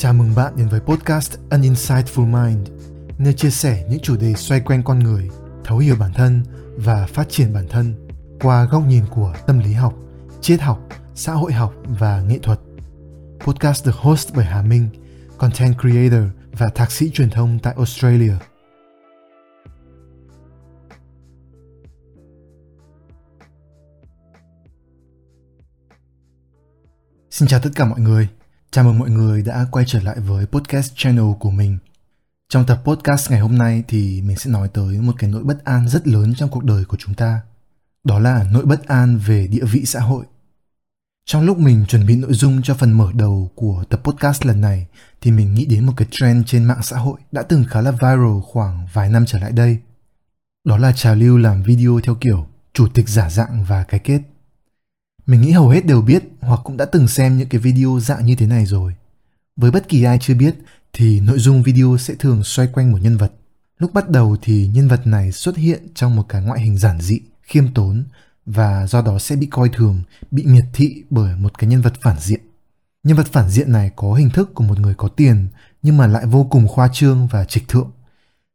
Chào mừng bạn đến với podcast An Insightful Mind, nơi chia sẻ những chủ đề xoay quanh con người, thấu hiểu bản thân và phát triển bản thân qua góc nhìn của tâm lý học, triết học, xã hội học và nghệ thuật. Podcast được host bởi Hà Minh, content creator và thạc sĩ truyền thông tại Australia. Xin chào tất cả mọi người. Chào mừng mọi người đã quay trở lại với podcast channel của mình. Trong tập podcast ngày hôm nay thì mình sẽ nói tới một cái nỗi bất an rất lớn trong cuộc đời của chúng ta. Đó là nỗi bất an về địa vị xã hội. Trong lúc mình chuẩn bị nội dung cho phần mở đầu của tập podcast lần này, thì mình nghĩ đến một cái trend trên mạng xã hội đã từng khá là viral khoảng vài năm trở lại đây. Đó là trào lưu làm video theo kiểu chủ tịch giả dạng và cái kết. Mình nghĩ hầu hết đều biết hoặc cũng đã từng xem những cái video dạng như thế này rồi. Với bất kỳ ai chưa biết thì nội dung video sẽ thường xoay quanh một nhân vật. Lúc bắt đầu thì nhân vật này xuất hiện trong một cái ngoại hình giản dị, khiêm tốn và do đó sẽ bị coi thường, bị miệt thị bởi một cái nhân vật phản diện. Nhân vật phản diện này có hình thức của một người có tiền nhưng mà lại vô cùng khoa trương và trịch thượng.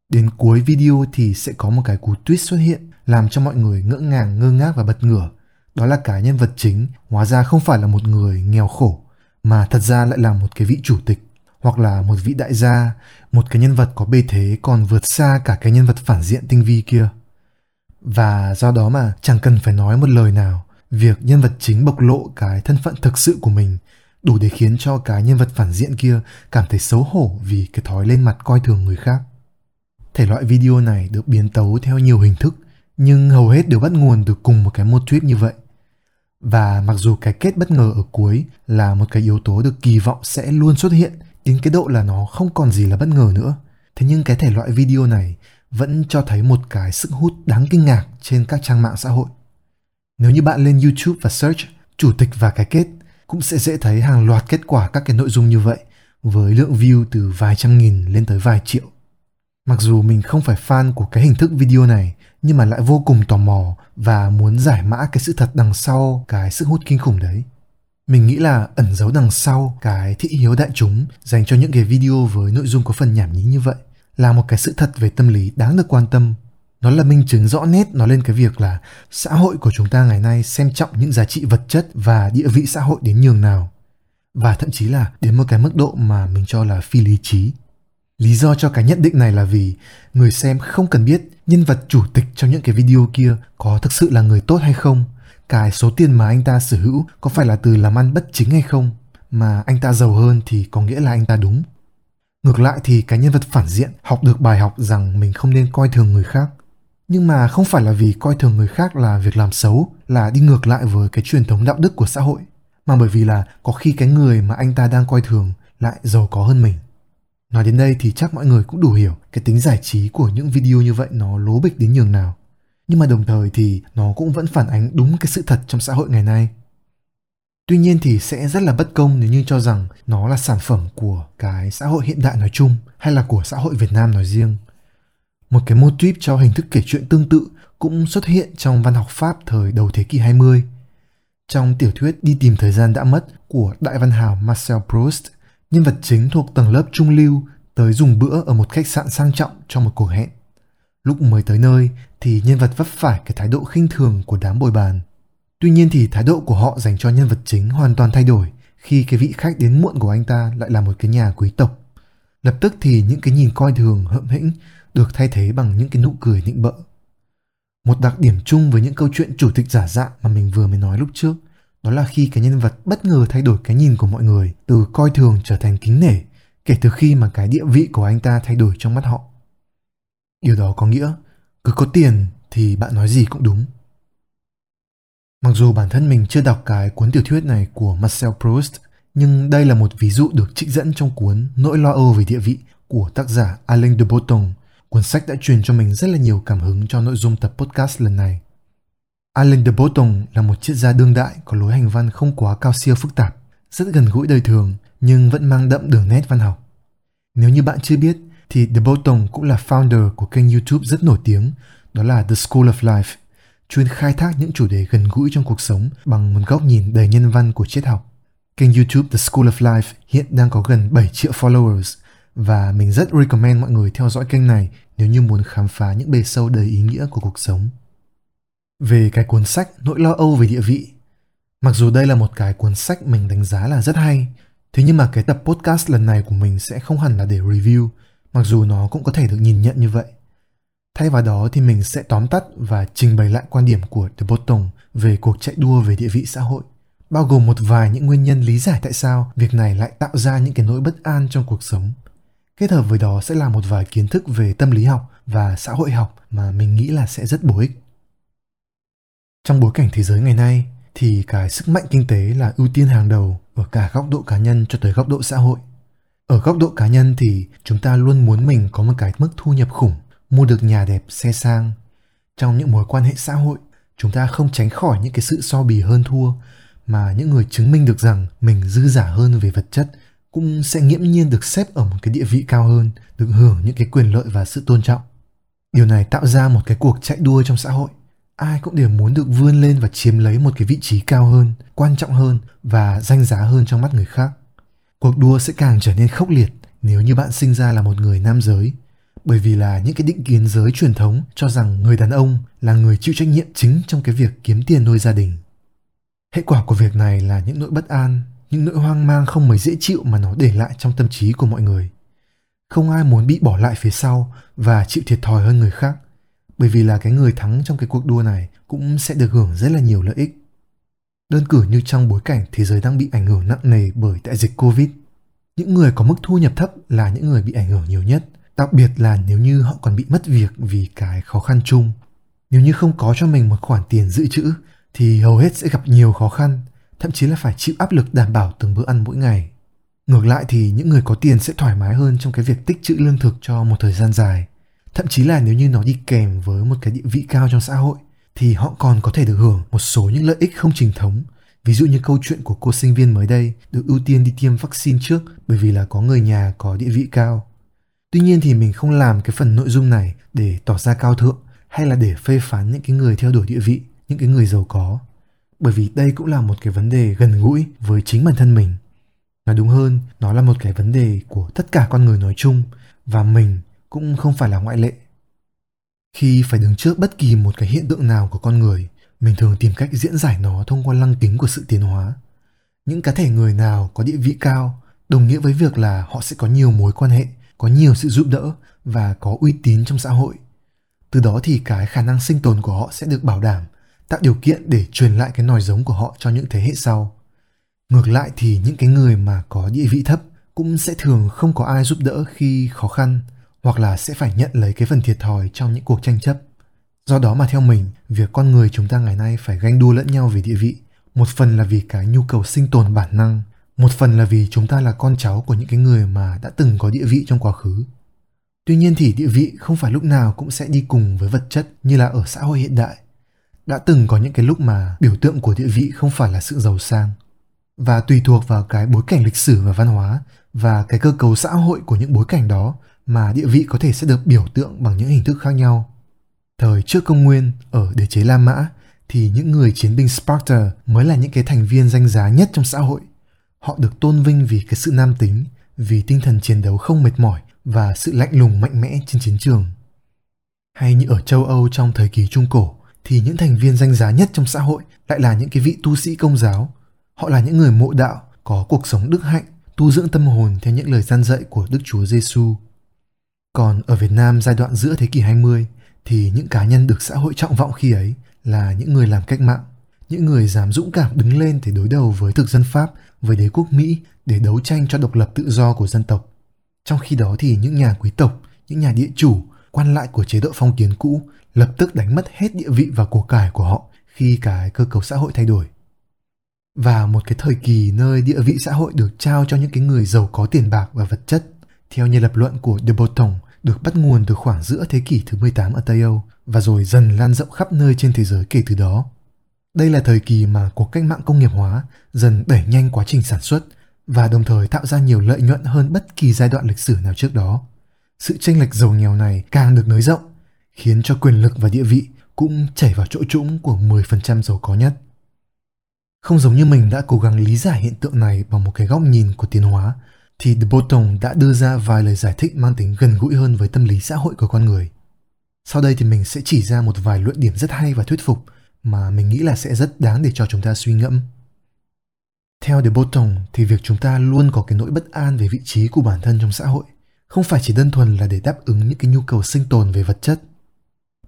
Đến cuối video thì sẽ có một cái cú twist xuất hiện làm cho mọi người ngỡ ngàng ngơ ngác và bật ngửa đó là cái nhân vật chính, hóa ra không phải là một người nghèo khổ, mà thật ra lại là một cái vị chủ tịch, hoặc là một vị đại gia, một cái nhân vật có bề thế còn vượt xa cả cái nhân vật phản diện tinh vi kia. Và do đó mà chẳng cần phải nói một lời nào, việc nhân vật chính bộc lộ cái thân phận thực sự của mình đủ để khiến cho cái nhân vật phản diện kia cảm thấy xấu hổ vì cái thói lên mặt coi thường người khác. Thể loại video này được biến tấu theo nhiều hình thức, nhưng hầu hết đều bắt nguồn từ cùng một cái mô tuyết như vậy và mặc dù cái kết bất ngờ ở cuối là một cái yếu tố được kỳ vọng sẽ luôn xuất hiện đến cái độ là nó không còn gì là bất ngờ nữa. Thế nhưng cái thể loại video này vẫn cho thấy một cái sức hút đáng kinh ngạc trên các trang mạng xã hội. Nếu như bạn lên youtube và search chủ tịch và cái kết, cũng sẽ dễ thấy hàng loạt kết quả các cái nội dung như vậy, với lượng view từ vài trăm nghìn lên tới vài triệu mặc dù mình không phải fan của cái hình thức video này, nhưng mà lại vô cùng tò mò và muốn giải mã cái sự thật đằng sau cái sức hút kinh khủng đấy. Mình nghĩ là ẩn giấu đằng sau cái thị hiếu đại chúng dành cho những cái video với nội dung có phần nhảm nhí như vậy là một cái sự thật về tâm lý đáng được quan tâm. Nó là minh chứng rõ nét nói lên cái việc là xã hội của chúng ta ngày nay xem trọng những giá trị vật chất và địa vị xã hội đến nhường nào. Và thậm chí là đến một cái mức độ mà mình cho là phi lý trí. Lý do cho cái nhận định này là vì người xem không cần biết nhân vật chủ tịch trong những cái video kia có thực sự là người tốt hay không, cái số tiền mà anh ta sở hữu có phải là từ làm ăn bất chính hay không, mà anh ta giàu hơn thì có nghĩa là anh ta đúng. Ngược lại thì cái nhân vật phản diện học được bài học rằng mình không nên coi thường người khác. Nhưng mà không phải là vì coi thường người khác là việc làm xấu, là đi ngược lại với cái truyền thống đạo đức của xã hội, mà bởi vì là có khi cái người mà anh ta đang coi thường lại giàu có hơn mình. Nói đến đây thì chắc mọi người cũng đủ hiểu cái tính giải trí của những video như vậy nó lố bịch đến nhường nào. Nhưng mà đồng thời thì nó cũng vẫn phản ánh đúng cái sự thật trong xã hội ngày nay. Tuy nhiên thì sẽ rất là bất công nếu như cho rằng nó là sản phẩm của cái xã hội hiện đại nói chung hay là của xã hội Việt Nam nói riêng. Một cái mô típ cho hình thức kể chuyện tương tự cũng xuất hiện trong văn học Pháp thời đầu thế kỷ 20. Trong tiểu thuyết Đi tìm thời gian đã mất của đại văn hào Marcel Proust, nhân vật chính thuộc tầng lớp trung lưu tới dùng bữa ở một khách sạn sang trọng trong một cuộc hẹn. Lúc mới tới nơi thì nhân vật vấp phải cái thái độ khinh thường của đám bồi bàn. Tuy nhiên thì thái độ của họ dành cho nhân vật chính hoàn toàn thay đổi khi cái vị khách đến muộn của anh ta lại là một cái nhà quý tộc. Lập tức thì những cái nhìn coi thường, hậm hĩnh được thay thế bằng những cái nụ cười nịnh bợ. Một đặc điểm chung với những câu chuyện chủ tịch giả dạng mà mình vừa mới nói lúc trước đó là khi cái nhân vật bất ngờ thay đổi cái nhìn của mọi người, từ coi thường trở thành kính nể, kể từ khi mà cái địa vị của anh ta thay đổi trong mắt họ. Điều đó có nghĩa, cứ có tiền thì bạn nói gì cũng đúng. Mặc dù bản thân mình chưa đọc cái cuốn tiểu thuyết này của marcel proust, nhưng đây là một ví dụ được trích dẫn trong cuốn nỗi lo âu về địa vị của tác giả alain de botton, cuốn sách đã truyền cho mình rất là nhiều cảm hứng cho nội dung tập podcast lần này. Alan de Botton là một triết gia đương đại có lối hành văn không quá cao siêu phức tạp, rất gần gũi đời thường nhưng vẫn mang đậm đường nét văn học. Nếu như bạn chưa biết thì De Botton cũng là founder của kênh YouTube rất nổi tiếng, đó là The School of Life, chuyên khai thác những chủ đề gần gũi trong cuộc sống bằng một góc nhìn đầy nhân văn của triết học. Kênh YouTube The School of Life hiện đang có gần 7 triệu followers và mình rất recommend mọi người theo dõi kênh này nếu như muốn khám phá những bề sâu đầy ý nghĩa của cuộc sống. Về cái cuốn sách Nỗi lo âu về địa vị, mặc dù đây là một cái cuốn sách mình đánh giá là rất hay, thế nhưng mà cái tập podcast lần này của mình sẽ không hẳn là để review, mặc dù nó cũng có thể được nhìn nhận như vậy. Thay vào đó thì mình sẽ tóm tắt và trình bày lại quan điểm của The Bottom về cuộc chạy đua về địa vị xã hội, bao gồm một vài những nguyên nhân lý giải tại sao việc này lại tạo ra những cái nỗi bất an trong cuộc sống. Kết hợp với đó sẽ là một vài kiến thức về tâm lý học và xã hội học mà mình nghĩ là sẽ rất bổ ích. Trong bối cảnh thế giới ngày nay thì cái sức mạnh kinh tế là ưu tiên hàng đầu ở cả góc độ cá nhân cho tới góc độ xã hội. Ở góc độ cá nhân thì chúng ta luôn muốn mình có một cái mức thu nhập khủng, mua được nhà đẹp, xe sang. Trong những mối quan hệ xã hội, chúng ta không tránh khỏi những cái sự so bì hơn thua mà những người chứng minh được rằng mình dư giả hơn về vật chất cũng sẽ nghiễm nhiên được xếp ở một cái địa vị cao hơn, được hưởng những cái quyền lợi và sự tôn trọng. Điều này tạo ra một cái cuộc chạy đua trong xã hội. Ai cũng đều muốn được vươn lên và chiếm lấy một cái vị trí cao hơn, quan trọng hơn và danh giá hơn trong mắt người khác. Cuộc đua sẽ càng trở nên khốc liệt nếu như bạn sinh ra là một người nam giới, bởi vì là những cái định kiến giới truyền thống cho rằng người đàn ông là người chịu trách nhiệm chính trong cái việc kiếm tiền nuôi gia đình. Hệ quả của việc này là những nỗi bất an, những nỗi hoang mang không mấy dễ chịu mà nó để lại trong tâm trí của mọi người. Không ai muốn bị bỏ lại phía sau và chịu thiệt thòi hơn người khác, bởi vì là cái người thắng trong cái cuộc đua này cũng sẽ được hưởng rất là nhiều lợi ích. Đơn cử như trong bối cảnh thế giới đang bị ảnh hưởng nặng nề bởi đại dịch Covid, những người có mức thu nhập thấp là những người bị ảnh hưởng nhiều nhất, đặc biệt là nếu như họ còn bị mất việc vì cái khó khăn chung. Nếu như không có cho mình một khoản tiền dự trữ thì hầu hết sẽ gặp nhiều khó khăn, thậm chí là phải chịu áp lực đảm bảo từng bữa ăn mỗi ngày. Ngược lại thì những người có tiền sẽ thoải mái hơn trong cái việc tích trữ lương thực cho một thời gian dài. Thậm chí là nếu như nó đi kèm với một cái địa vị cao trong xã hội, thì họ còn có thể được hưởng một số những lợi ích không chính thống. Ví dụ như câu chuyện của cô sinh viên mới đây được ưu tiên đi tiêm vaccine trước bởi vì là có người nhà có địa vị cao. Tuy nhiên thì mình không làm cái phần nội dung này để tỏ ra cao thượng hay là để phê phán những cái người theo đuổi địa vị, những cái người giàu có bởi vì đây cũng là một cái vấn đề gần gũi với chính bản thân mình nói đúng hơn, nó là một cái vấn đề của tất cả con người nói chung và mình cũng không phải là ngoại lệ. Khi phải đứng trước bất kỳ một cái hiện tượng nào của con người, mình thường tìm cách diễn giải nó thông qua lăng kính của sự tiến hóa. Những cá thể người nào có địa vị cao, đồng nghĩa với việc là họ sẽ có nhiều mối quan hệ, có nhiều sự giúp đỡ và có uy tín trong xã hội. Từ đó thì cái khả năng sinh tồn của họ sẽ được bảo đảm, tạo điều kiện để truyền lại cái nòi giống của họ cho những thế hệ sau. Ngược lại thì những cái người mà có địa vị thấp cũng sẽ thường không có ai giúp đỡ khi khó khăn hoặc là sẽ phải nhận lấy cái phần thiệt thòi trong những cuộc tranh chấp. Do đó mà theo mình, việc con người chúng ta ngày nay phải ganh đua lẫn nhau về địa vị, một phần là vì cái nhu cầu sinh tồn bản năng, một phần là vì chúng ta là con cháu của những cái người mà đã từng có địa vị trong quá khứ. Tuy nhiên thì địa vị không phải lúc nào cũng sẽ đi cùng với vật chất như là ở xã hội hiện đại đã từng có những cái lúc mà biểu tượng của địa vị không phải là sự giàu sang và tùy thuộc vào cái bối cảnh lịch sử và văn hóa và cái cơ cấu xã hội của những bối cảnh đó mà địa vị có thể sẽ được biểu tượng bằng những hình thức khác nhau. Thời trước công nguyên ở đế chế La Mã thì những người chiến binh Sparta mới là những cái thành viên danh giá nhất trong xã hội. Họ được tôn vinh vì cái sự nam tính, vì tinh thần chiến đấu không mệt mỏi và sự lạnh lùng mạnh mẽ trên chiến trường. Hay như ở châu Âu trong thời kỳ Trung Cổ, thì những thành viên danh giá nhất trong xã hội lại là những cái vị tu sĩ công giáo. Họ là những người mộ đạo, có cuộc sống đức hạnh, tu dưỡng tâm hồn theo những lời gian dạy của Đức Chúa Giêsu. Còn ở Việt Nam giai đoạn giữa thế kỷ 20 thì những cá nhân được xã hội trọng vọng khi ấy là những người làm cách mạng, những người dám dũng cảm đứng lên để đối đầu với thực dân Pháp, với đế quốc Mỹ để đấu tranh cho độc lập tự do của dân tộc. Trong khi đó thì những nhà quý tộc, những nhà địa chủ, quan lại của chế độ phong kiến cũ lập tức đánh mất hết địa vị và của cải của họ khi cái cơ cấu xã hội thay đổi. Và một cái thời kỳ nơi địa vị xã hội được trao cho những cái người giàu có tiền bạc và vật chất, theo như lập luận của De Botton, được bắt nguồn từ khoảng giữa thế kỷ thứ 18 ở Tây Âu và rồi dần lan rộng khắp nơi trên thế giới kể từ đó. Đây là thời kỳ mà cuộc cách mạng công nghiệp hóa dần đẩy nhanh quá trình sản xuất và đồng thời tạo ra nhiều lợi nhuận hơn bất kỳ giai đoạn lịch sử nào trước đó. Sự chênh lệch giàu nghèo này càng được nới rộng khiến cho quyền lực và địa vị cũng chảy vào chỗ trũng của 10% giàu có nhất. Không giống như mình đã cố gắng lý giải hiện tượng này bằng một cái góc nhìn của tiến hóa, thì De Botton đã đưa ra vài lời giải thích mang tính gần gũi hơn với tâm lý xã hội của con người. Sau đây thì mình sẽ chỉ ra một vài luận điểm rất hay và thuyết phục mà mình nghĩ là sẽ rất đáng để cho chúng ta suy ngẫm. Theo De Botton thì việc chúng ta luôn có cái nỗi bất an về vị trí của bản thân trong xã hội không phải chỉ đơn thuần là để đáp ứng những cái nhu cầu sinh tồn về vật chất.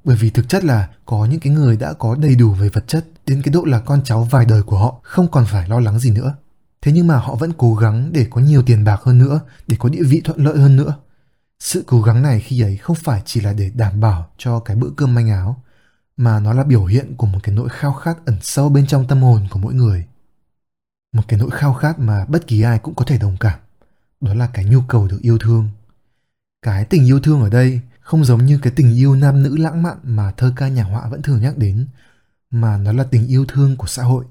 Bởi vì thực chất là có những cái người đã có đầy đủ về vật chất đến cái độ là con cháu vài đời của họ không còn phải lo lắng gì nữa. Thế nhưng mà họ vẫn cố gắng để có nhiều tiền bạc hơn nữa, để có địa vị thuận lợi hơn nữa. Sự cố gắng này khi ấy không phải chỉ là để đảm bảo cho cái bữa cơm manh áo, mà nó là biểu hiện của một cái nỗi khao khát ẩn sâu bên trong tâm hồn của mỗi người. Một cái nỗi khao khát mà bất kỳ ai cũng có thể đồng cảm. Đó là cái nhu cầu được yêu thương. Cái tình yêu thương ở đây không giống như cái tình yêu nam nữ lãng mạn mà thơ ca nhà họa vẫn thường nhắc đến, mà nó là tình yêu thương của xã hội.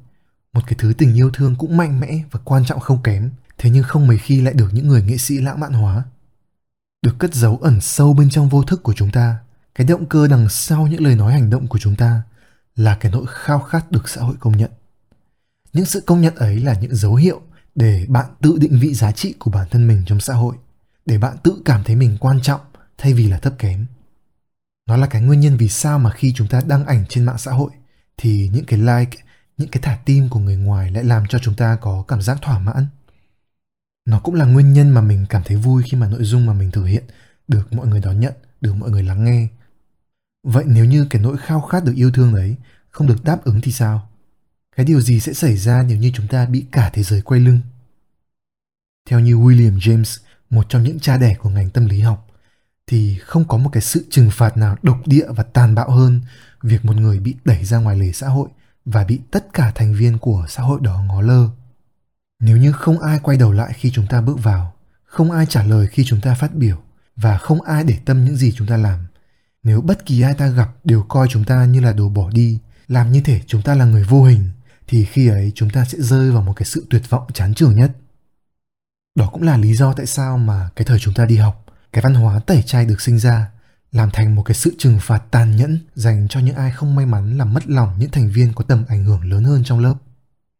Một cái thứ tình yêu thương cũng mạnh mẽ và quan trọng không kém, thế nhưng không mấy khi lại được những người nghệ sĩ lãng mạn hóa. Được cất giấu ẩn sâu bên trong vô thức của chúng ta, cái động cơ đằng sau những lời nói hành động của chúng ta là cái nỗi khao khát được xã hội công nhận. Những sự công nhận ấy là những dấu hiệu để bạn tự định vị giá trị của bản thân mình trong xã hội, để bạn tự cảm thấy mình quan trọng thay vì là thấp kém. Nó là cái nguyên nhân vì sao mà khi chúng ta đăng ảnh trên mạng xã hội thì những cái like, những cái thả tim của người ngoài lại làm cho chúng ta có cảm giác thỏa mãn. Nó cũng là nguyên nhân mà mình cảm thấy vui khi mà nội dung mà mình thực hiện được mọi người đón nhận, được mọi người lắng nghe. Vậy nếu như cái nỗi khao khát được yêu thương đấy không được đáp ứng thì sao? Cái điều gì sẽ xảy ra nếu như chúng ta bị cả thế giới quay lưng? Theo như William James, một trong những cha đẻ của ngành tâm lý học, thì không có một cái sự trừng phạt nào độc địa và tàn bạo hơn việc một người bị đẩy ra ngoài lề xã hội và bị tất cả thành viên của xã hội đó ngó lơ. Nếu như không ai quay đầu lại khi chúng ta bước vào, không ai trả lời khi chúng ta phát biểu và không ai để tâm những gì chúng ta làm, nếu bất kỳ ai ta gặp đều coi chúng ta như là đồ bỏ đi, làm như thể chúng ta là người vô hình, thì khi ấy chúng ta sẽ rơi vào một cái sự tuyệt vọng chán chường nhất. Đó cũng là lý do tại sao mà cái thời chúng ta đi học, cái văn hóa tẩy chay được sinh ra làm thành một cái sự trừng phạt tàn nhẫn dành cho những ai không may mắn làm mất lòng những thành viên có tầm ảnh hưởng lớn hơn trong lớp.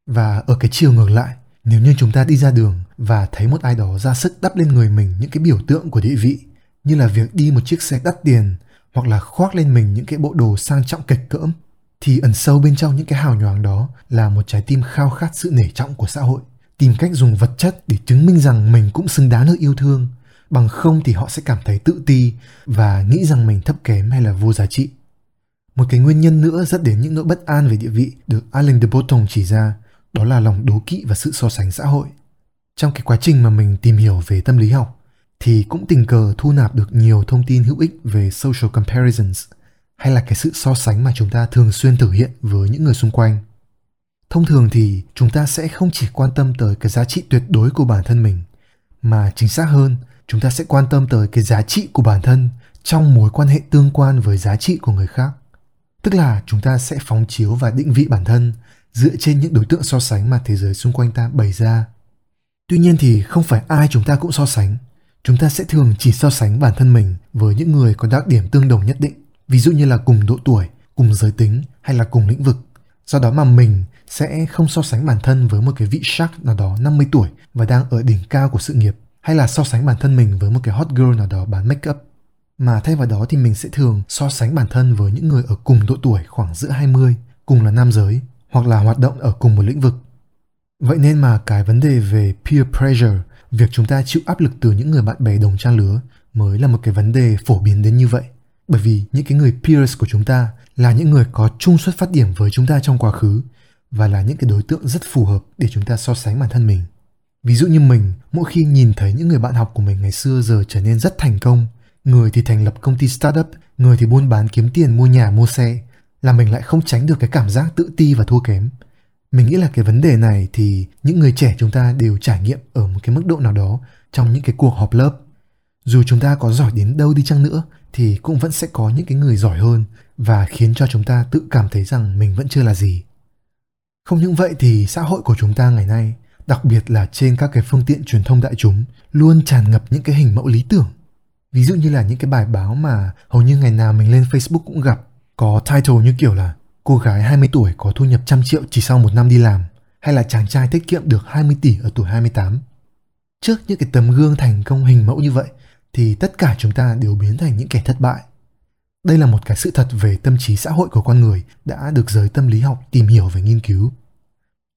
Và ở cái chiều ngược lại, nếu như chúng ta đi ra đường và thấy một ai đó ra sức đắp lên người mình những cái biểu tượng của địa vị, như là việc đi một chiếc xe đắt tiền hoặc là khoác lên mình những cái bộ đồ sang trọng kịch cỡm, thì ẩn sâu bên trong những cái hào nhoáng đó là một trái tim khao khát sự nể trọng của xã hội, tìm cách dùng vật chất để chứng minh rằng mình cũng xứng đáng được yêu thương bằng không thì họ sẽ cảm thấy tự ti và nghĩ rằng mình thấp kém hay là vô giá trị. Một cái nguyên nhân nữa dẫn đến những nỗi bất an về địa vị được Alain de Botton chỉ ra, đó là lòng đố kỵ và sự so sánh xã hội. Trong cái quá trình mà mình tìm hiểu về tâm lý học, thì cũng tình cờ thu nạp được nhiều thông tin hữu ích về social comparisons, hay là cái sự so sánh mà chúng ta thường xuyên thực hiện với những người xung quanh. Thông thường thì chúng ta sẽ không chỉ quan tâm tới cái giá trị tuyệt đối của bản thân mình, mà chính xác hơn chúng ta sẽ quan tâm tới cái giá trị của bản thân trong mối quan hệ tương quan với giá trị của người khác. Tức là chúng ta sẽ phóng chiếu và định vị bản thân dựa trên những đối tượng so sánh mà thế giới xung quanh ta bày ra. Tuy nhiên thì không phải ai chúng ta cũng so sánh. Chúng ta sẽ thường chỉ so sánh bản thân mình với những người có đặc điểm tương đồng nhất định, ví dụ như là cùng độ tuổi, cùng giới tính hay là cùng lĩnh vực. Do đó mà mình sẽ không so sánh bản thân với một cái vị shark nào đó 50 tuổi và đang ở đỉnh cao của sự nghiệp hay là so sánh bản thân mình với một cái hot girl nào đó bán make up. Mà thay vào đó thì mình sẽ thường so sánh bản thân với những người ở cùng độ tuổi khoảng giữa 20, cùng là nam giới, hoặc là hoạt động ở cùng một lĩnh vực. Vậy nên mà cái vấn đề về peer pressure, việc chúng ta chịu áp lực từ những người bạn bè đồng trang lứa mới là một cái vấn đề phổ biến đến như vậy. Bởi vì những cái người peers của chúng ta là những người có chung xuất phát điểm với chúng ta trong quá khứ và là những cái đối tượng rất phù hợp để chúng ta so sánh bản thân mình. Ví dụ như mình, mỗi khi nhìn thấy những người bạn học của mình ngày xưa giờ trở nên rất thành công, người thì thành lập công ty startup, người thì buôn bán kiếm tiền mua nhà mua xe, là mình lại không tránh được cái cảm giác tự ti và thua kém. Mình nghĩ là cái vấn đề này thì những người trẻ chúng ta đều trải nghiệm ở một cái mức độ nào đó trong những cái cuộc họp lớp. Dù chúng ta có giỏi đến đâu đi chăng nữa thì cũng vẫn sẽ có những cái người giỏi hơn và khiến cho chúng ta tự cảm thấy rằng mình vẫn chưa là gì. Không những vậy thì xã hội của chúng ta ngày nay đặc biệt là trên các cái phương tiện truyền thông đại chúng, luôn tràn ngập những cái hình mẫu lý tưởng ví dụ như là những cái bài báo mà hầu như ngày nào mình lên Facebook cũng gặp, có title như kiểu là cô gái 20 tuổi có thu nhập trăm triệu chỉ sau một năm đi làm hay là chàng trai tiết kiệm được 20 tỷ ở tuổi 28. Trước những cái tấm gương thành công hình mẫu như vậy, thì tất cả chúng ta đều biến thành những kẻ thất bại. Đây là một cái sự thật về tâm trí xã hội của con người đã được giới tâm lý học tìm hiểu và nghiên cứu.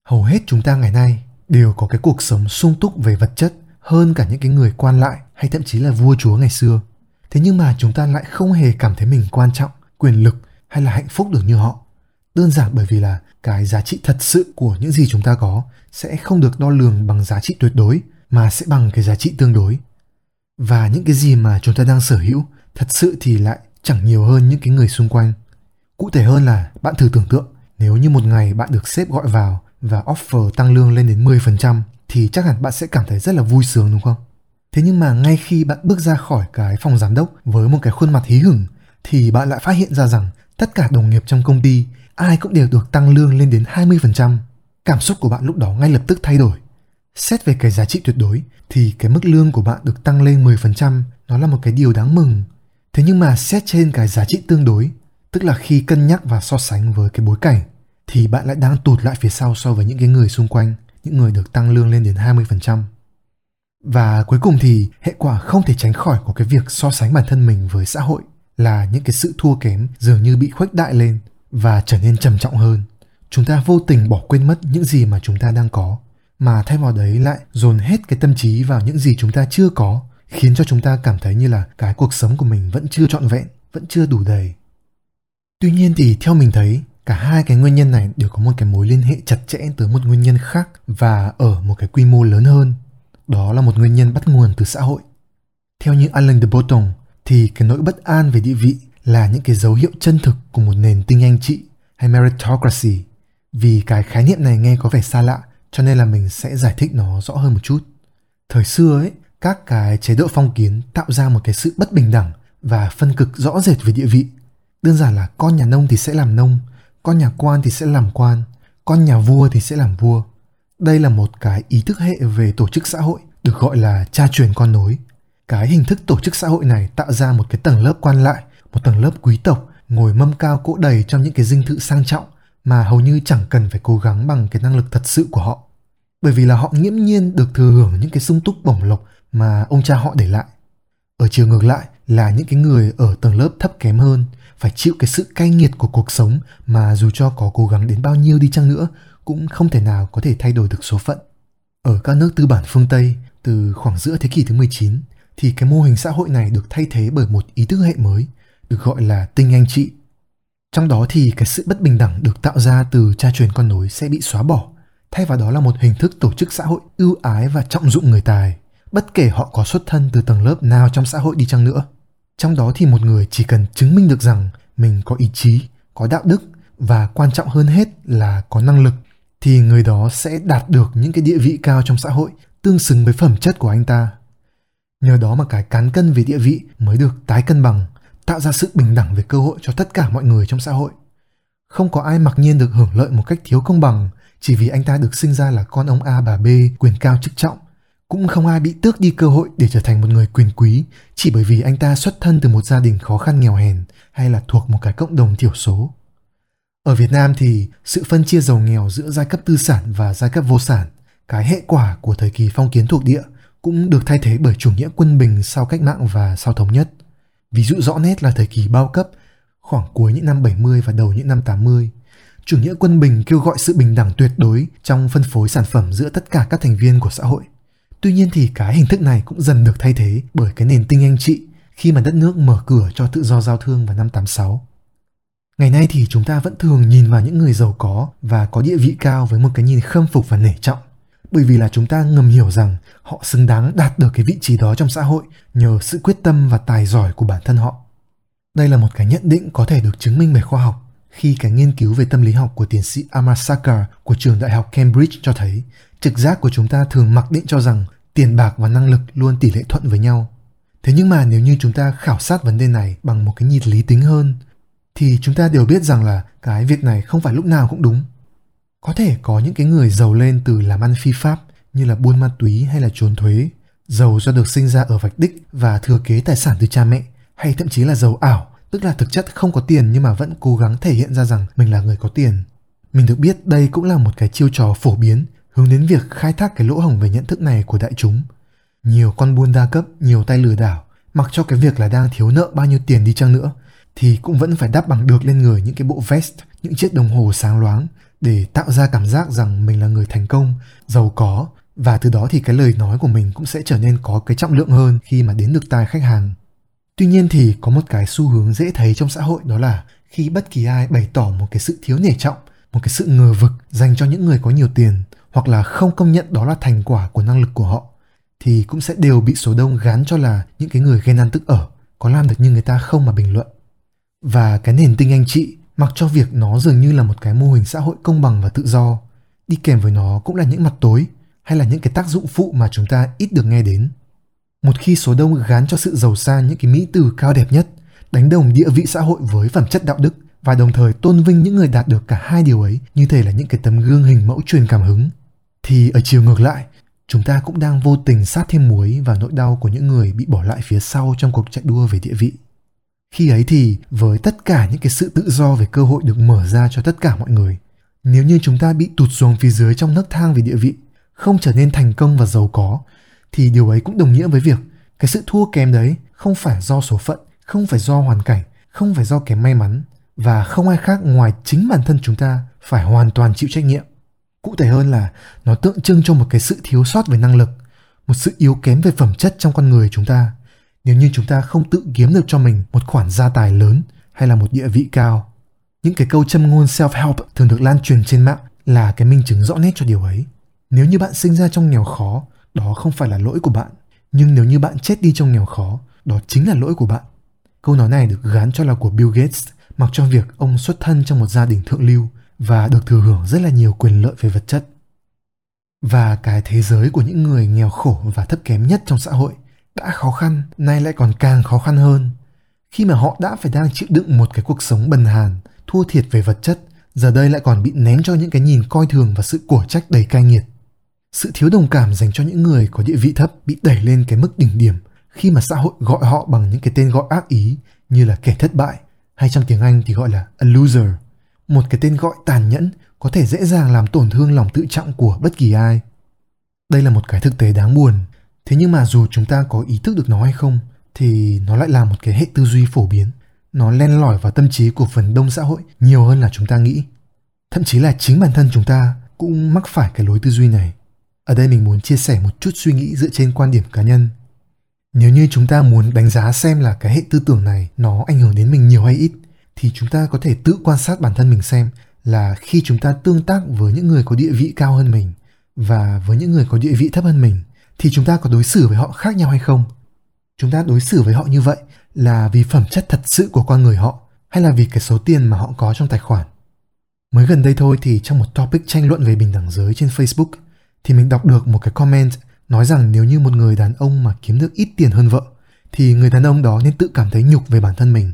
Hầu hết chúng ta ngày nay đều có cái cuộc sống sung túc về vật chất hơn cả những cái người quan lại hay thậm chí là vua chúa ngày xưa. Thế nhưng mà chúng ta lại không hề cảm thấy mình quan trọng, quyền lực hay là hạnh phúc được như họ. Đơn giản bởi vì là cái giá trị thật sự của những gì chúng ta có sẽ không được đo lường bằng giá trị tuyệt đối mà sẽ bằng cái giá trị tương đối. Và những cái gì mà chúng ta đang sở hữu thật sự thì lại chẳng nhiều hơn những cái người xung quanh. Cụ thể hơn là bạn thử tưởng tượng nếu như một ngày bạn được sếp gọi vào và offer tăng lương lên đến 10% thì chắc hẳn bạn sẽ cảm thấy rất là vui sướng đúng không? Thế nhưng mà ngay khi bạn bước ra khỏi cái phòng giám đốc với một cái khuôn mặt hí hửng thì bạn lại phát hiện ra rằng tất cả đồng nghiệp trong công ty ai cũng đều được tăng lương lên đến 20%. Cảm xúc của bạn lúc đó ngay lập tức thay đổi. Xét về cái giá trị tuyệt đối thì cái mức lương của bạn được tăng lên 10% nó là một cái điều đáng mừng. Thế nhưng mà xét trên cái giá trị tương đối, tức là khi cân nhắc và so sánh với cái bối cảnh thì bạn lại đang tụt lại phía sau so với những cái người xung quanh, những người được tăng lương lên đến 20%. Và cuối cùng thì hệ quả không thể tránh khỏi của cái việc so sánh bản thân mình với xã hội là những cái sự thua kém dường như bị khuếch đại lên và trở nên trầm trọng hơn. Chúng ta vô tình bỏ quên mất những gì mà chúng ta đang có, mà thay vào đấy lại dồn hết cái tâm trí vào những gì chúng ta chưa có, khiến cho chúng ta cảm thấy như là cái cuộc sống của mình vẫn chưa trọn vẹn, vẫn chưa đủ đầy. Tuy nhiên thì theo mình thấy, cả hai cái nguyên nhân này đều có một cái mối liên hệ chặt chẽ tới một nguyên nhân khác và ở một cái quy mô lớn hơn. Đó là một nguyên nhân bắt nguồn từ xã hội. Theo như Alan de Botton, thì cái nỗi bất an về địa vị là những cái dấu hiệu chân thực của một nền tinh anh trị hay meritocracy. Vì cái khái niệm này nghe có vẻ xa lạ, cho nên là mình sẽ giải thích nó rõ hơn một chút. Thời xưa ấy, các cái chế độ phong kiến tạo ra một cái sự bất bình đẳng và phân cực rõ rệt về địa vị. Đơn giản là con nhà nông thì sẽ làm nông, con nhà quan thì sẽ làm quan, con nhà vua thì sẽ làm vua. Đây là một cái ý thức hệ về tổ chức xã hội được gọi là cha truyền con nối. Cái hình thức tổ chức xã hội này tạo ra một cái tầng lớp quan lại, một tầng lớp quý tộc ngồi mâm cao cỗ đầy trong những cái dinh thự sang trọng mà hầu như chẳng cần phải cố gắng bằng cái năng lực thật sự của họ. Bởi vì là họ nghiễm nhiên được thừa hưởng những cái sung túc bổng lộc mà ông cha họ để lại. Ở chiều ngược lại là những cái người ở tầng lớp thấp kém hơn phải chịu cái sự cay nghiệt của cuộc sống mà dù cho có cố gắng đến bao nhiêu đi chăng nữa cũng không thể nào có thể thay đổi được số phận. Ở các nước tư bản phương Tây, từ khoảng giữa thế kỷ thứ 19, thì cái mô hình xã hội này được thay thế bởi một ý thức hệ mới, được gọi là tinh anh trị. Trong đó thì cái sự bất bình đẳng được tạo ra từ cha truyền con nối sẽ bị xóa bỏ, thay vào đó là một hình thức tổ chức xã hội ưu ái và trọng dụng người tài, bất kể họ có xuất thân từ tầng lớp nào trong xã hội đi chăng nữa. Trong đó thì một người chỉ cần chứng minh được rằng mình có ý chí, có đạo đức và quan trọng hơn hết là có năng lực thì người đó sẽ đạt được những cái địa vị cao trong xã hội tương xứng với phẩm chất của anh ta. Nhờ đó mà cái cán cân về địa vị mới được tái cân bằng, tạo ra sự bình đẳng về cơ hội cho tất cả mọi người trong xã hội. Không có ai mặc nhiên được hưởng lợi một cách thiếu công bằng chỉ vì anh ta được sinh ra là con ông A bà B quyền cao chức trọng. Cũng không ai bị tước đi cơ hội để trở thành một người quyền quý chỉ bởi vì anh ta xuất thân từ một gia đình khó khăn nghèo hèn hay là thuộc một cái cộng đồng thiểu số. Ở Việt Nam thì sự phân chia giàu nghèo giữa giai cấp tư sản và giai cấp vô sản, cái hệ quả của thời kỳ phong kiến thuộc địa cũng được thay thế bởi chủ nghĩa quân bình sau cách mạng và sau thống nhất. Ví dụ rõ nét là thời kỳ bao cấp, khoảng cuối những năm 70 và đầu những năm 80. Chủ nghĩa quân bình kêu gọi sự bình đẳng tuyệt đối trong phân phối sản phẩm giữa tất cả các thành viên của xã hội. Tuy nhiên thì cái hình thức này cũng dần được thay thế bởi cái nền tinh anh trị khi mà đất nước mở cửa cho tự do giao thương vào năm 86. Ngày nay thì chúng ta vẫn thường nhìn vào những người giàu có và có địa vị cao với một cái nhìn khâm phục và nể trọng bởi vì là chúng ta ngầm hiểu rằng họ xứng đáng đạt được cái vị trí đó trong xã hội nhờ sự quyết tâm và tài giỏi của bản thân họ. Đây là một cái nhận định có thể được chứng minh bởi khoa học khi cái nghiên cứu về tâm lý học của tiến sĩ Amar của trường đại học Cambridge cho thấy trực giác của chúng ta thường mặc định cho rằng tiền bạc và năng lực luôn tỷ lệ thuận với nhau. Thế nhưng mà nếu như chúng ta khảo sát vấn đề này bằng một cái nhìn lý tính hơn thì chúng ta đều biết rằng là cái việc này không phải lúc nào cũng đúng có thể có những cái người giàu lên từ làm ăn phi pháp như là buôn ma túy hay là trốn thuế, giàu do được sinh ra ở vạch đích và thừa kế tài sản từ cha mẹ, hay thậm chí là giàu ảo, tức là thực chất không có tiền nhưng mà vẫn cố gắng thể hiện ra rằng mình là người có tiền. Mình được biết đây cũng là một cái chiêu trò phổ biến hướng đến việc khai thác cái lỗ hổng về nhận thức này của đại chúng. Nhiều con buôn đa cấp, nhiều tay lừa đảo, mặc cho cái việc là đang thiếu nợ bao nhiêu tiền đi chăng nữa, thì cũng vẫn phải đắp bằng được lên người những cái bộ vest, những chiếc đồng hồ sáng loáng để tạo ra cảm giác rằng mình là người thành công, giàu có và từ đó thì cái lời nói của mình cũng sẽ trở nên có cái trọng lượng hơn khi mà đến được tai khách hàng. Tuy nhiên thì có một cái xu hướng dễ thấy trong xã hội đó là khi bất kỳ ai bày tỏ một cái sự thiếu nể trọng, một cái sự ngờ vực dành cho những người có nhiều tiền hoặc là không công nhận đó là thành quả của năng lực của họ thì cũng sẽ đều bị số đông gán cho là những cái người ghen ăn tức ở, có làm được như người ta không mà bình luận. Và cái nền tinh anh chị mặc cho việc nó dường như là một cái mô hình xã hội công bằng và tự do, đi kèm với nó cũng là những mặt tối hay là những cái tác dụng phụ mà chúng ta ít được nghe đến. Một khi số đông gán cho sự giàu sang những cái mỹ từ cao đẹp nhất, đánh đồng địa vị xã hội với phẩm chất đạo đức và đồng thời tôn vinh những người đạt được cả hai điều ấy như thể là những cái tấm gương hình mẫu truyền cảm hứng, thì ở chiều ngược lại, chúng ta cũng đang vô tình sát thêm muối vào nỗi đau của những người bị bỏ lại phía sau trong cuộc chạy đua về địa vị. Khi ấy thì với tất cả những cái sự tự do về cơ hội được mở ra cho tất cả mọi người, nếu như chúng ta bị tụt xuống phía dưới trong nấc thang về địa vị, không trở nên thành công và giàu có, thì điều ấy cũng đồng nghĩa với việc cái sự thua kém đấy không phải do số phận, không phải do hoàn cảnh, không phải do kém may mắn và không ai khác ngoài chính bản thân chúng ta phải hoàn toàn chịu trách nhiệm. Cụ thể hơn là nó tượng trưng cho một cái sự thiếu sót về năng lực, một sự yếu kém về phẩm chất trong con người chúng ta. Nếu như chúng ta không tự kiếm được cho mình một khoản gia tài lớn hay là một địa vị cao. Những cái câu châm ngôn self-help thường được lan truyền trên mạng là cái minh chứng rõ nét cho điều ấy. Nếu như bạn sinh ra trong nghèo khó, đó không phải là lỗi của bạn. Nhưng nếu như bạn chết đi trong nghèo khó, đó chính là lỗi của bạn. Câu nói này được gán cho là của Bill Gates, mặc cho việc ông xuất thân trong một gia đình thượng lưu và được thừa hưởng rất là nhiều quyền lợi về vật chất. Và cái thế giới của những người nghèo khổ và thấp kém nhất trong xã hội đã khó khăn, nay lại còn càng khó khăn hơn. Khi mà họ đã phải đang chịu đựng một cái cuộc sống bần hàn, thua thiệt về vật chất, giờ đây lại còn bị ném cho những cái nhìn coi thường và sự cổ trách đầy cay nghiệt. Sự thiếu đồng cảm dành cho những người có địa vị thấp bị đẩy lên cái mức đỉnh điểm khi mà xã hội gọi họ bằng những cái tên gọi ác ý như là kẻ thất bại hay trong tiếng Anh thì gọi là a loser một cái tên gọi tàn nhẫn có thể dễ dàng làm tổn thương lòng tự trọng của bất kỳ ai. Đây là một cái thực tế đáng buồn, thế nhưng mà dù chúng ta có ý thức được nó hay không thì nó lại là một cái hệ tư duy phổ biến. Nó len lỏi vào tâm trí của phần đông xã hội nhiều hơn là chúng ta nghĩ. Thậm chí là chính bản thân chúng ta cũng mắc phải cái lối tư duy này. Ở đây mình muốn chia sẻ một chút suy nghĩ dựa trên quan điểm cá nhân. Nếu như chúng ta muốn đánh giá xem là cái hệ tư tưởng này nó ảnh hưởng đến mình nhiều hay ít, thì chúng ta có thể tự quan sát bản thân mình xem là khi chúng ta tương tác với những người có địa vị cao hơn mình và với những người có địa vị thấp hơn mình, thì chúng ta có đối xử với họ khác nhau hay không chúng ta đối xử với họ như vậy là vì phẩm chất thật sự của con người họ hay là vì cái số tiền mà họ có trong tài khoản mới gần đây thôi thì trong một topic tranh luận về bình đẳng giới trên facebook thì mình đọc được một cái comment nói rằng nếu như một người đàn ông mà kiếm được ít tiền hơn vợ thì người đàn ông đó nên tự cảm thấy nhục về bản thân mình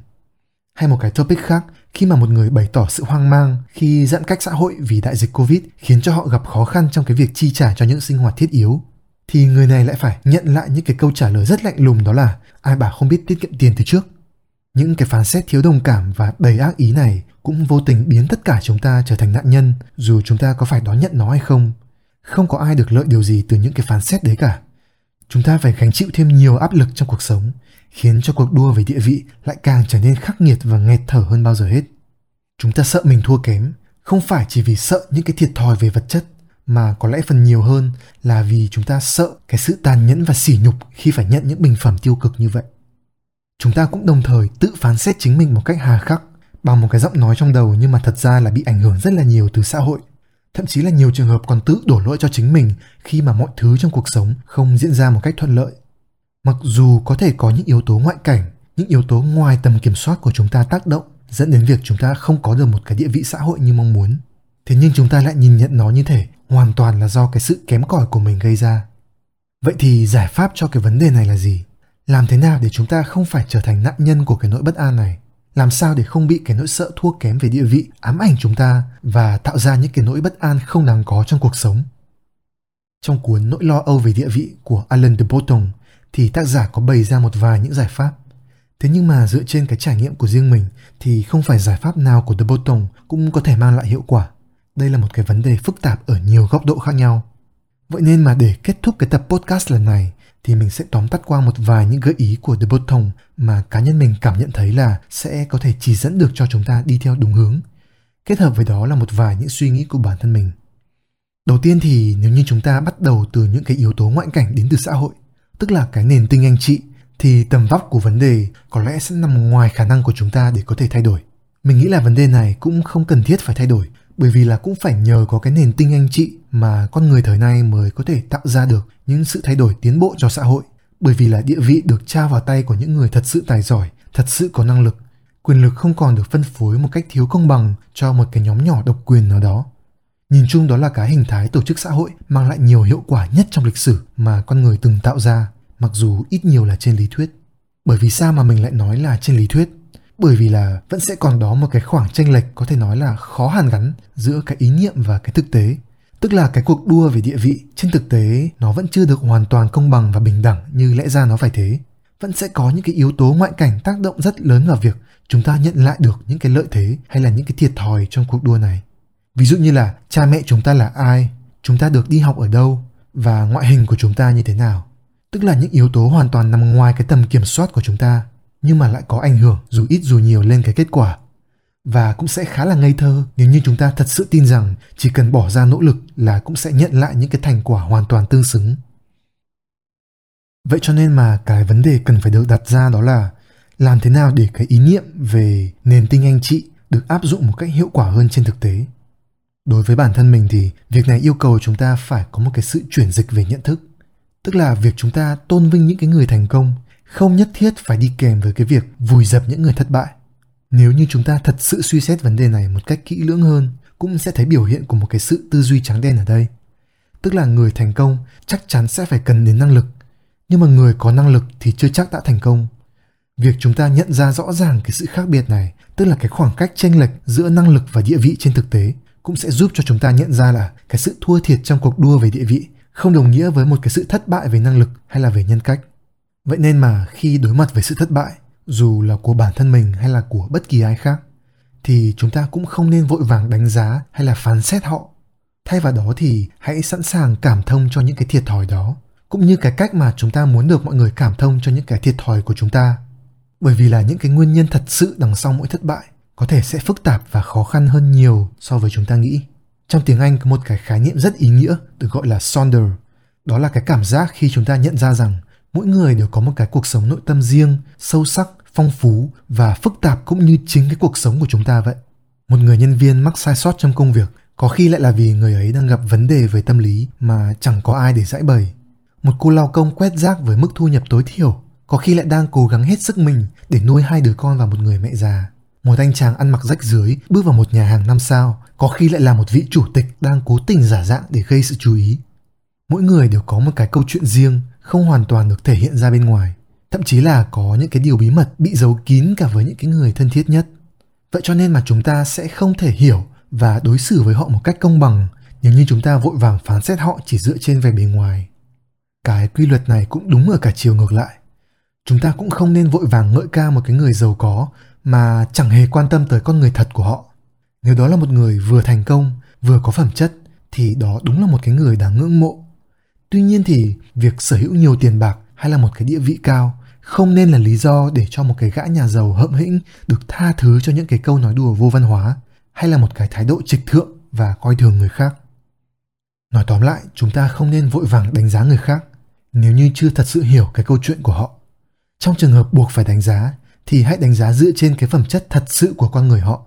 hay một cái topic khác, khi mà một người bày tỏ sự hoang mang khi giãn cách xã hội vì đại dịch Covid khiến cho họ gặp khó khăn trong cái việc chi trả cho những sinh hoạt thiết yếu, thì người này lại phải nhận lại những cái câu trả lời rất lạnh lùng đó là ai bảo không biết tiết kiệm tiền từ trước. Những cái phán xét thiếu đồng cảm và đầy ác ý này cũng vô tình biến tất cả chúng ta trở thành nạn nhân dù chúng ta có phải đón nhận nó hay không. Không có ai được lợi điều gì từ những cái phán xét đấy cả. Chúng ta phải gánh chịu thêm nhiều áp lực trong cuộc sống khiến cho cuộc đua về địa vị lại càng trở nên khắc nghiệt và nghẹt thở hơn bao giờ hết. Chúng ta sợ mình thua kém, không phải chỉ vì sợ những cái thiệt thòi về vật chất, mà có lẽ phần nhiều hơn là vì chúng ta sợ cái sự tàn nhẫn và sỉ nhục khi phải nhận những bình phẩm tiêu cực như vậy. Chúng ta cũng đồng thời tự phán xét chính mình một cách hà khắc bằng một cái giọng nói trong đầu nhưng mà thật ra là bị ảnh hưởng rất là nhiều từ xã hội. Thậm chí là nhiều trường hợp còn tự đổ lỗi cho chính mình khi mà mọi thứ trong cuộc sống không diễn ra một cách thuận lợi. Mặc dù có thể có những yếu tố ngoại cảnh, những yếu tố ngoài tầm kiểm soát của chúng ta tác động, dẫn đến việc chúng ta không có được một cái địa vị xã hội như mong muốn, thế nhưng chúng ta lại nhìn nhận nó như thể hoàn toàn là do cái sự kém cỏi của mình gây ra. Vậy thì giải pháp cho cái vấn đề này là gì? Làm thế nào để chúng ta không phải trở thành nạn nhân của cái nỗi bất an này? Làm sao để không bị cái nỗi sợ thua kém về địa vị, ám ảnh chúng ta và tạo ra những cái nỗi bất an không đáng có trong cuộc sống trong cuốn Nỗi lo âu về địa vị của Alan de Botton thì tác giả có bày ra một vài những giải pháp. Thế nhưng mà dựa trên cái trải nghiệm của riêng mình thì không phải giải pháp nào của The Botton cũng có thể mang lại hiệu quả. đây là một cái vấn đề phức tạp ở nhiều góc độ khác nhau. Vậy nên mà để kết thúc cái tập podcast lần này thì mình sẽ tóm tắt qua một vài những gợi ý của The Bottom mà cá nhân mình cảm nhận thấy là sẽ có thể chỉ dẫn được cho chúng ta đi theo đúng hướng. Kết hợp với đó là một vài những suy nghĩ của bản thân mình. Đầu tiên thì nếu như chúng ta bắt đầu từ những cái yếu tố ngoại cảnh đến từ xã hội, tức là cái nền tinh anh trị, thì tầm vóc của vấn đề có lẽ sẽ nằm ngoài khả năng của chúng ta để có thể thay đổi. Mình nghĩ là vấn đề này cũng không cần thiết phải thay đổi, bởi vì là cũng phải nhờ có cái nền tinh anh chị mà con người thời nay mới có thể tạo ra được những sự thay đổi tiến bộ cho xã hội. Bởi vì là địa vị được trao vào tay của những người thật sự tài giỏi, thật sự có năng lực, quyền lực không còn được phân phối một cách thiếu công bằng cho một cái nhóm nhỏ độc quyền nào đó. Nhìn chung đó là cái hình thái tổ chức xã hội mang lại nhiều hiệu quả nhất trong lịch sử mà con người từng tạo ra, mặc dù ít nhiều là trên lý thuyết. Bởi vì sao mà mình lại nói là trên lý thuyết? Bởi vì là vẫn sẽ còn đó một cái khoảng tranh lệch có thể nói là khó hàn gắn giữa cái ý niệm và cái thực tế. Tức là cái cuộc đua về địa vị trên thực tế nó vẫn chưa được hoàn toàn công bằng và bình đẳng như lẽ ra nó phải thế. Vẫn sẽ có những cái yếu tố ngoại cảnh tác động rất lớn vào việc chúng ta nhận lại được những cái lợi thế hay là những cái thiệt thòi trong cuộc đua này. Ví dụ như là cha mẹ chúng ta là ai, chúng ta được đi học ở đâu và ngoại hình của chúng ta như thế nào. Tức là những yếu tố hoàn toàn nằm ngoài cái tầm kiểm soát của chúng ta nhưng mà lại có ảnh hưởng, dù ít dù nhiều, lên cái kết quả. Và cũng sẽ khá là ngây thơ nếu như chúng ta thật sự tin rằng chỉ cần bỏ ra nỗ lực là cũng sẽ nhận lại những cái thành quả hoàn toàn tương xứng. Vậy cho nên mà cái vấn đề cần phải được đặt ra đó là làm thế nào để cái ý niệm về nền tinh anh chị được áp dụng một cách hiệu quả hơn trên thực tế. Đối với bản thân mình thì việc này yêu cầu chúng ta phải có một cái sự chuyển dịch về nhận thức, tức là việc chúng ta tôn vinh những cái người thành công không nhất thiết phải đi kèm với cái việc vùi dập những người thất bại. Nếu như chúng ta thật sự suy xét vấn đề này một cách kỹ lưỡng hơn, cũng sẽ thấy biểu hiện của một cái sự tư duy trắng đen ở đây. Tức là người thành công chắc chắn sẽ phải cần đến năng lực, nhưng mà người có năng lực thì chưa chắc đã thành công. Việc chúng ta nhận ra rõ ràng cái sự khác biệt này, tức là cái khoảng cách chênh lệch giữa năng lực và địa vị trên thực tế, cũng sẽ giúp cho chúng ta nhận ra là cái sự thua thiệt trong cuộc đua về địa vị không đồng nghĩa với một cái sự thất bại về năng lực hay là về nhân cách vậy nên mà khi đối mặt với sự thất bại, dù là của bản thân mình hay là của bất kỳ ai khác, thì chúng ta cũng không nên vội vàng đánh giá hay là phán xét họ. Thay vào đó thì hãy sẵn sàng cảm thông cho những cái thiệt thòi đó, cũng như cái cách mà chúng ta muốn được mọi người cảm thông cho những cái thiệt thòi của chúng ta. Bởi vì là những cái nguyên nhân thật sự đằng sau mỗi thất bại có thể sẽ phức tạp và khó khăn hơn nhiều so với chúng ta nghĩ. Trong tiếng anh có một cái khái niệm rất ý nghĩa được gọi là sonder. Đó là cái cảm giác khi chúng ta nhận ra rằng mỗi người đều có một cái cuộc sống nội tâm riêng, sâu sắc, phong phú và phức tạp cũng như chính cái cuộc sống của chúng ta vậy. Một người nhân viên mắc sai sót trong công việc, có khi lại là vì người ấy đang gặp vấn đề về tâm lý mà chẳng có ai để giải bày. Một cô lao công quét rác với mức thu nhập tối thiểu, có khi lại đang cố gắng hết sức mình để nuôi hai đứa con và một người mẹ già. Một anh chàng ăn mặc rách rưới, bước vào một nhà hàng năm sao, có khi lại là một vị chủ tịch đang cố tình giả dạng để gây sự chú ý. Mỗi người đều có một cái câu chuyện riêng không hoàn toàn được thể hiện ra bên ngoài, thậm chí là có những cái điều bí mật bị giấu kín cả với những cái người thân thiết nhất. Vậy cho nên mà chúng ta sẽ không thể hiểu và đối xử với họ một cách công bằng, nếu như chúng ta vội vàng phán xét họ chỉ dựa trên vẻ bề ngoài. Cái quy luật này cũng đúng ở cả chiều ngược lại. Chúng ta cũng không nên vội vàng ngợi ca một cái người giàu có mà chẳng hề quan tâm tới con người thật của họ. Nếu đó là một người vừa thành công, vừa có phẩm chất, thì đó đúng là một cái người đáng ngưỡng mộ tuy nhiên thì, việc sở hữu nhiều tiền bạc hay là một cái địa vị cao không nên là lý do để cho một cái gã nhà giàu hậm hĩnh được tha thứ cho những cái câu nói đùa vô văn hóa hay là một cái thái độ trịch thượng và coi thường người khác. Nói tóm lại, chúng ta không nên vội vàng đánh giá người khác nếu như chưa thật sự hiểu cái câu chuyện của họ. Trong trường hợp buộc phải đánh giá thì hãy đánh giá dựa trên cái phẩm chất thật sự của con người họ.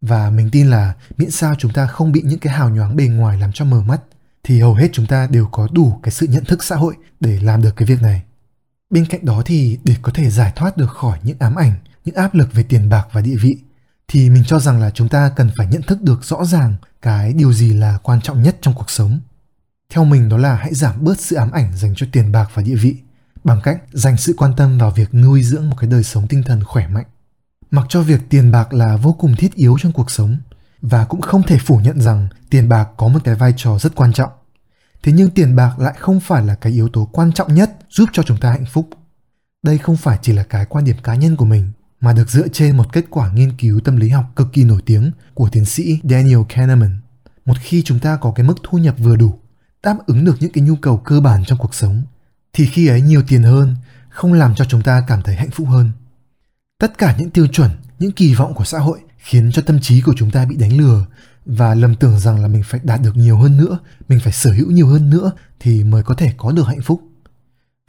Và mình tin là miễn sao chúng ta không bị những cái hào nhoáng bề ngoài làm cho mờ mắt thì hầu hết chúng ta đều có đủ cái sự nhận thức xã hội để làm được cái việc này. Bên cạnh đó thì để có thể giải thoát được khỏi những ám ảnh, những áp lực về tiền bạc và địa vị, thì mình cho rằng là chúng ta cần phải nhận thức được rõ ràng cái điều gì là quan trọng nhất trong cuộc sống. Theo mình đó là hãy giảm bớt sự ám ảnh dành cho tiền bạc và địa vị, bằng cách dành sự quan tâm vào việc nuôi dưỡng một cái đời sống tinh thần khỏe mạnh. Mặc cho việc tiền bạc là vô cùng thiết yếu trong cuộc sống và cũng không thể phủ nhận rằng tiền bạc có một cái vai trò rất quan trọng. Thế nhưng tiền bạc lại không phải là cái yếu tố quan trọng nhất giúp cho chúng ta hạnh phúc. Đây không phải chỉ là cái quan điểm cá nhân của mình, mà được dựa trên một kết quả nghiên cứu tâm lý học cực kỳ nổi tiếng của tiến sĩ Daniel Kahneman. một khi chúng ta có cái mức thu nhập vừa đủ, đáp ứng được những cái nhu cầu cơ bản trong cuộc sống, thì khi ấy nhiều tiền hơn, không làm cho chúng ta cảm thấy hạnh phúc hơn. Tất cả những tiêu chuẩn những kỳ vọng của xã hội khiến cho tâm trí của chúng ta bị đánh lừa và lầm tưởng rằng là mình phải đạt được nhiều hơn nữa, mình phải sở hữu nhiều hơn nữa thì mới có thể có được hạnh phúc.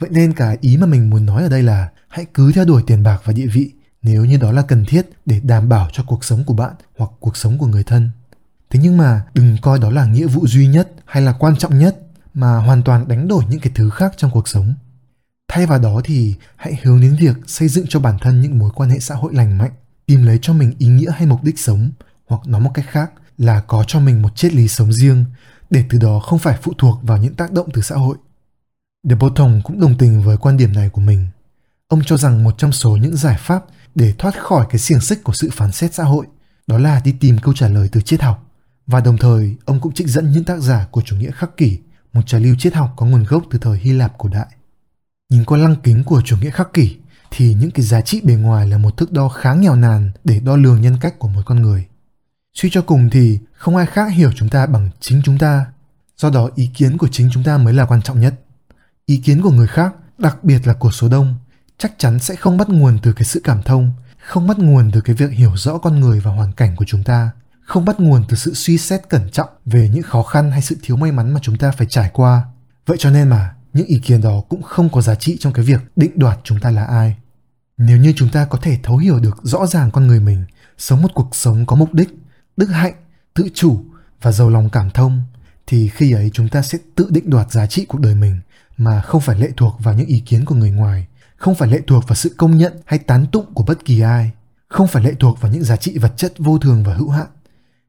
Vậy nên cả ý mà mình muốn nói ở đây là hãy cứ theo đuổi tiền bạc và địa vị nếu như đó là cần thiết để đảm bảo cho cuộc sống của bạn hoặc cuộc sống của người thân. Thế nhưng mà đừng coi đó là nghĩa vụ duy nhất hay là quan trọng nhất mà hoàn toàn đánh đổi những cái thứ khác trong cuộc sống. Thay vào đó thì hãy hướng đến việc xây dựng cho bản thân những mối quan hệ xã hội lành mạnh tìm lấy cho mình ý nghĩa hay mục đích sống hoặc nói một cách khác là có cho mình một triết lý sống riêng để từ đó không phải phụ thuộc vào những tác động từ xã hội. De Botton cũng đồng tình với quan điểm này của mình. Ông cho rằng một trong số những giải pháp để thoát khỏi cái xiềng xích của sự phán xét xã hội đó là đi tìm câu trả lời từ triết học. Và đồng thời, ông cũng trích dẫn những tác giả của chủ nghĩa khắc kỷ, một trào lưu triết học có nguồn gốc từ thời Hy Lạp cổ đại. Nhìn qua lăng kính của chủ nghĩa khắc kỷ thì những cái giá trị bề ngoài là một thước đo khá nghèo nàn để đo lường nhân cách của một con người. Suy cho cùng thì không ai khác hiểu chúng ta bằng chính chúng ta. Do đó ý kiến của chính chúng ta mới là quan trọng nhất. Ý kiến của người khác, đặc biệt là của số đông, chắc chắn sẽ không bắt nguồn từ cái sự cảm thông, không bắt nguồn từ cái việc hiểu rõ con người và hoàn cảnh của chúng ta, không bắt nguồn từ sự suy xét cẩn trọng về những khó khăn hay sự thiếu may mắn mà chúng ta phải trải qua. Vậy cho nên mà những ý kiến đó cũng không có giá trị trong cái việc định đoạt chúng ta là ai. Nếu như chúng ta có thể thấu hiểu được rõ ràng con người mình, sống một cuộc sống có mục đích, đức hạnh, tự chủ và giàu lòng cảm thông, thì khi ấy chúng ta sẽ tự định đoạt giá trị cuộc đời mình mà không phải lệ thuộc vào những ý kiến của người ngoài, không phải lệ thuộc vào sự công nhận hay tán tụng của bất kỳ ai, không phải lệ thuộc vào những giá trị vật chất vô thường và hữu hạn.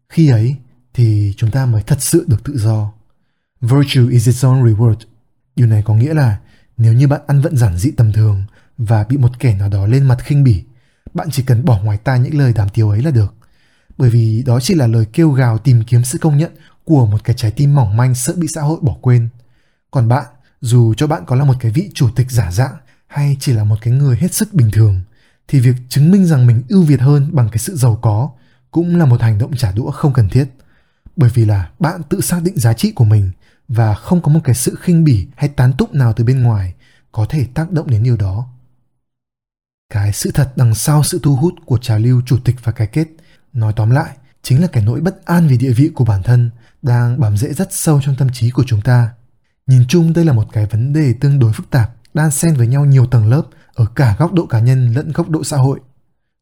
Khi ấy thì chúng ta mới thật sự được tự do. Virtue is its own reward. Điều này có nghĩa là nếu như bạn ăn vận giản dị tầm thường và bị một kẻ nào đó lên mặt khinh bỉ, bạn chỉ cần bỏ ngoài tai những lời đàm tiếu ấy là được. Bởi vì đó chỉ là lời kêu gào tìm kiếm sự công nhận của một cái trái tim mỏng manh sợ bị xã hội bỏ quên. Còn bạn, dù cho bạn có là một cái vị chủ tịch giả dạng hay chỉ là một cái người hết sức bình thường, thì việc chứng minh rằng mình ưu việt hơn bằng cái sự giàu có cũng là một hành động trả đũa không cần thiết. Bởi vì là bạn tự xác định giá trị của mình và không có một cái sự khinh bỉ hay tán tụng nào từ bên ngoài có thể tác động đến điều đó cái sự thật đằng sau sự thu hút của trào lưu chủ tịch và cái kết, nói tóm lại, chính là cái nỗi bất an về địa vị của bản thân đang bám rễ rất sâu trong tâm trí của chúng ta. Nhìn chung, đây là một cái vấn đề tương đối phức tạp, đan xen với nhau nhiều tầng lớp ở cả góc độ cá nhân lẫn góc độ xã hội.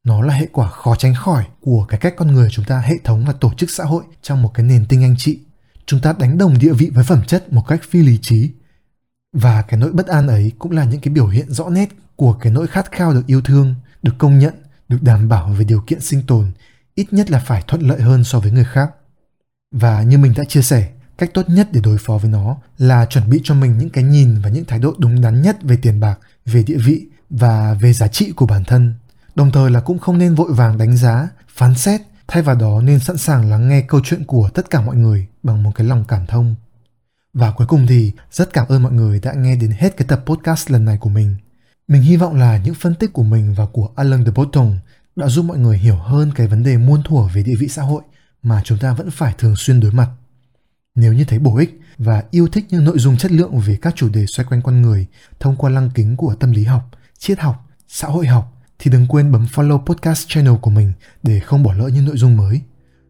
Nó là hệ quả khó tránh khỏi của cái cách con người chúng ta hệ thống và tổ chức xã hội trong một cái nền tinh anh trị chúng ta đánh đồng địa vị với phẩm chất một cách phi lý trí và cái nỗi bất an ấy cũng là những cái biểu hiện rõ nét của cái nỗi khát khao được yêu thương, được công nhận, được đảm bảo về điều kiện sinh tồn, ít nhất là phải thuận lợi hơn so với người khác. Và như mình đã chia sẻ, cách tốt nhất để đối phó với nó là chuẩn bị cho mình những cái nhìn và những thái độ đúng đắn nhất về tiền bạc, về địa vị và về giá trị của bản thân. Đồng thời là cũng không nên vội vàng đánh giá, phán xét, thay vào đó nên sẵn sàng lắng nghe câu chuyện của tất cả mọi người bằng một cái lòng cảm thông. Và cuối cùng thì rất cảm ơn mọi người đã nghe đến hết cái tập podcast lần này của mình. Mình hy vọng là những phân tích của mình và của Alan de Botton đã giúp mọi người hiểu hơn cái vấn đề muôn thuở về địa vị xã hội mà chúng ta vẫn phải thường xuyên đối mặt. Nếu như thấy bổ ích và yêu thích những nội dung chất lượng về các chủ đề xoay quanh con người thông qua lăng kính của tâm lý học, triết học, xã hội học thì đừng quên bấm follow podcast channel của mình để không bỏ lỡ những nội dung mới.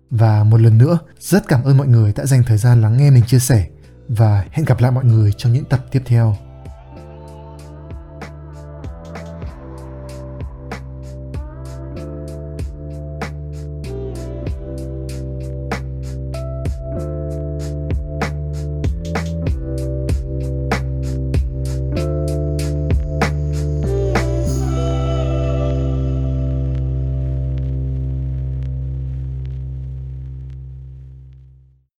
Và một lần nữa, rất cảm ơn mọi người đã dành thời gian lắng nghe mình chia sẻ và hẹn gặp lại mọi người trong những tập tiếp theo.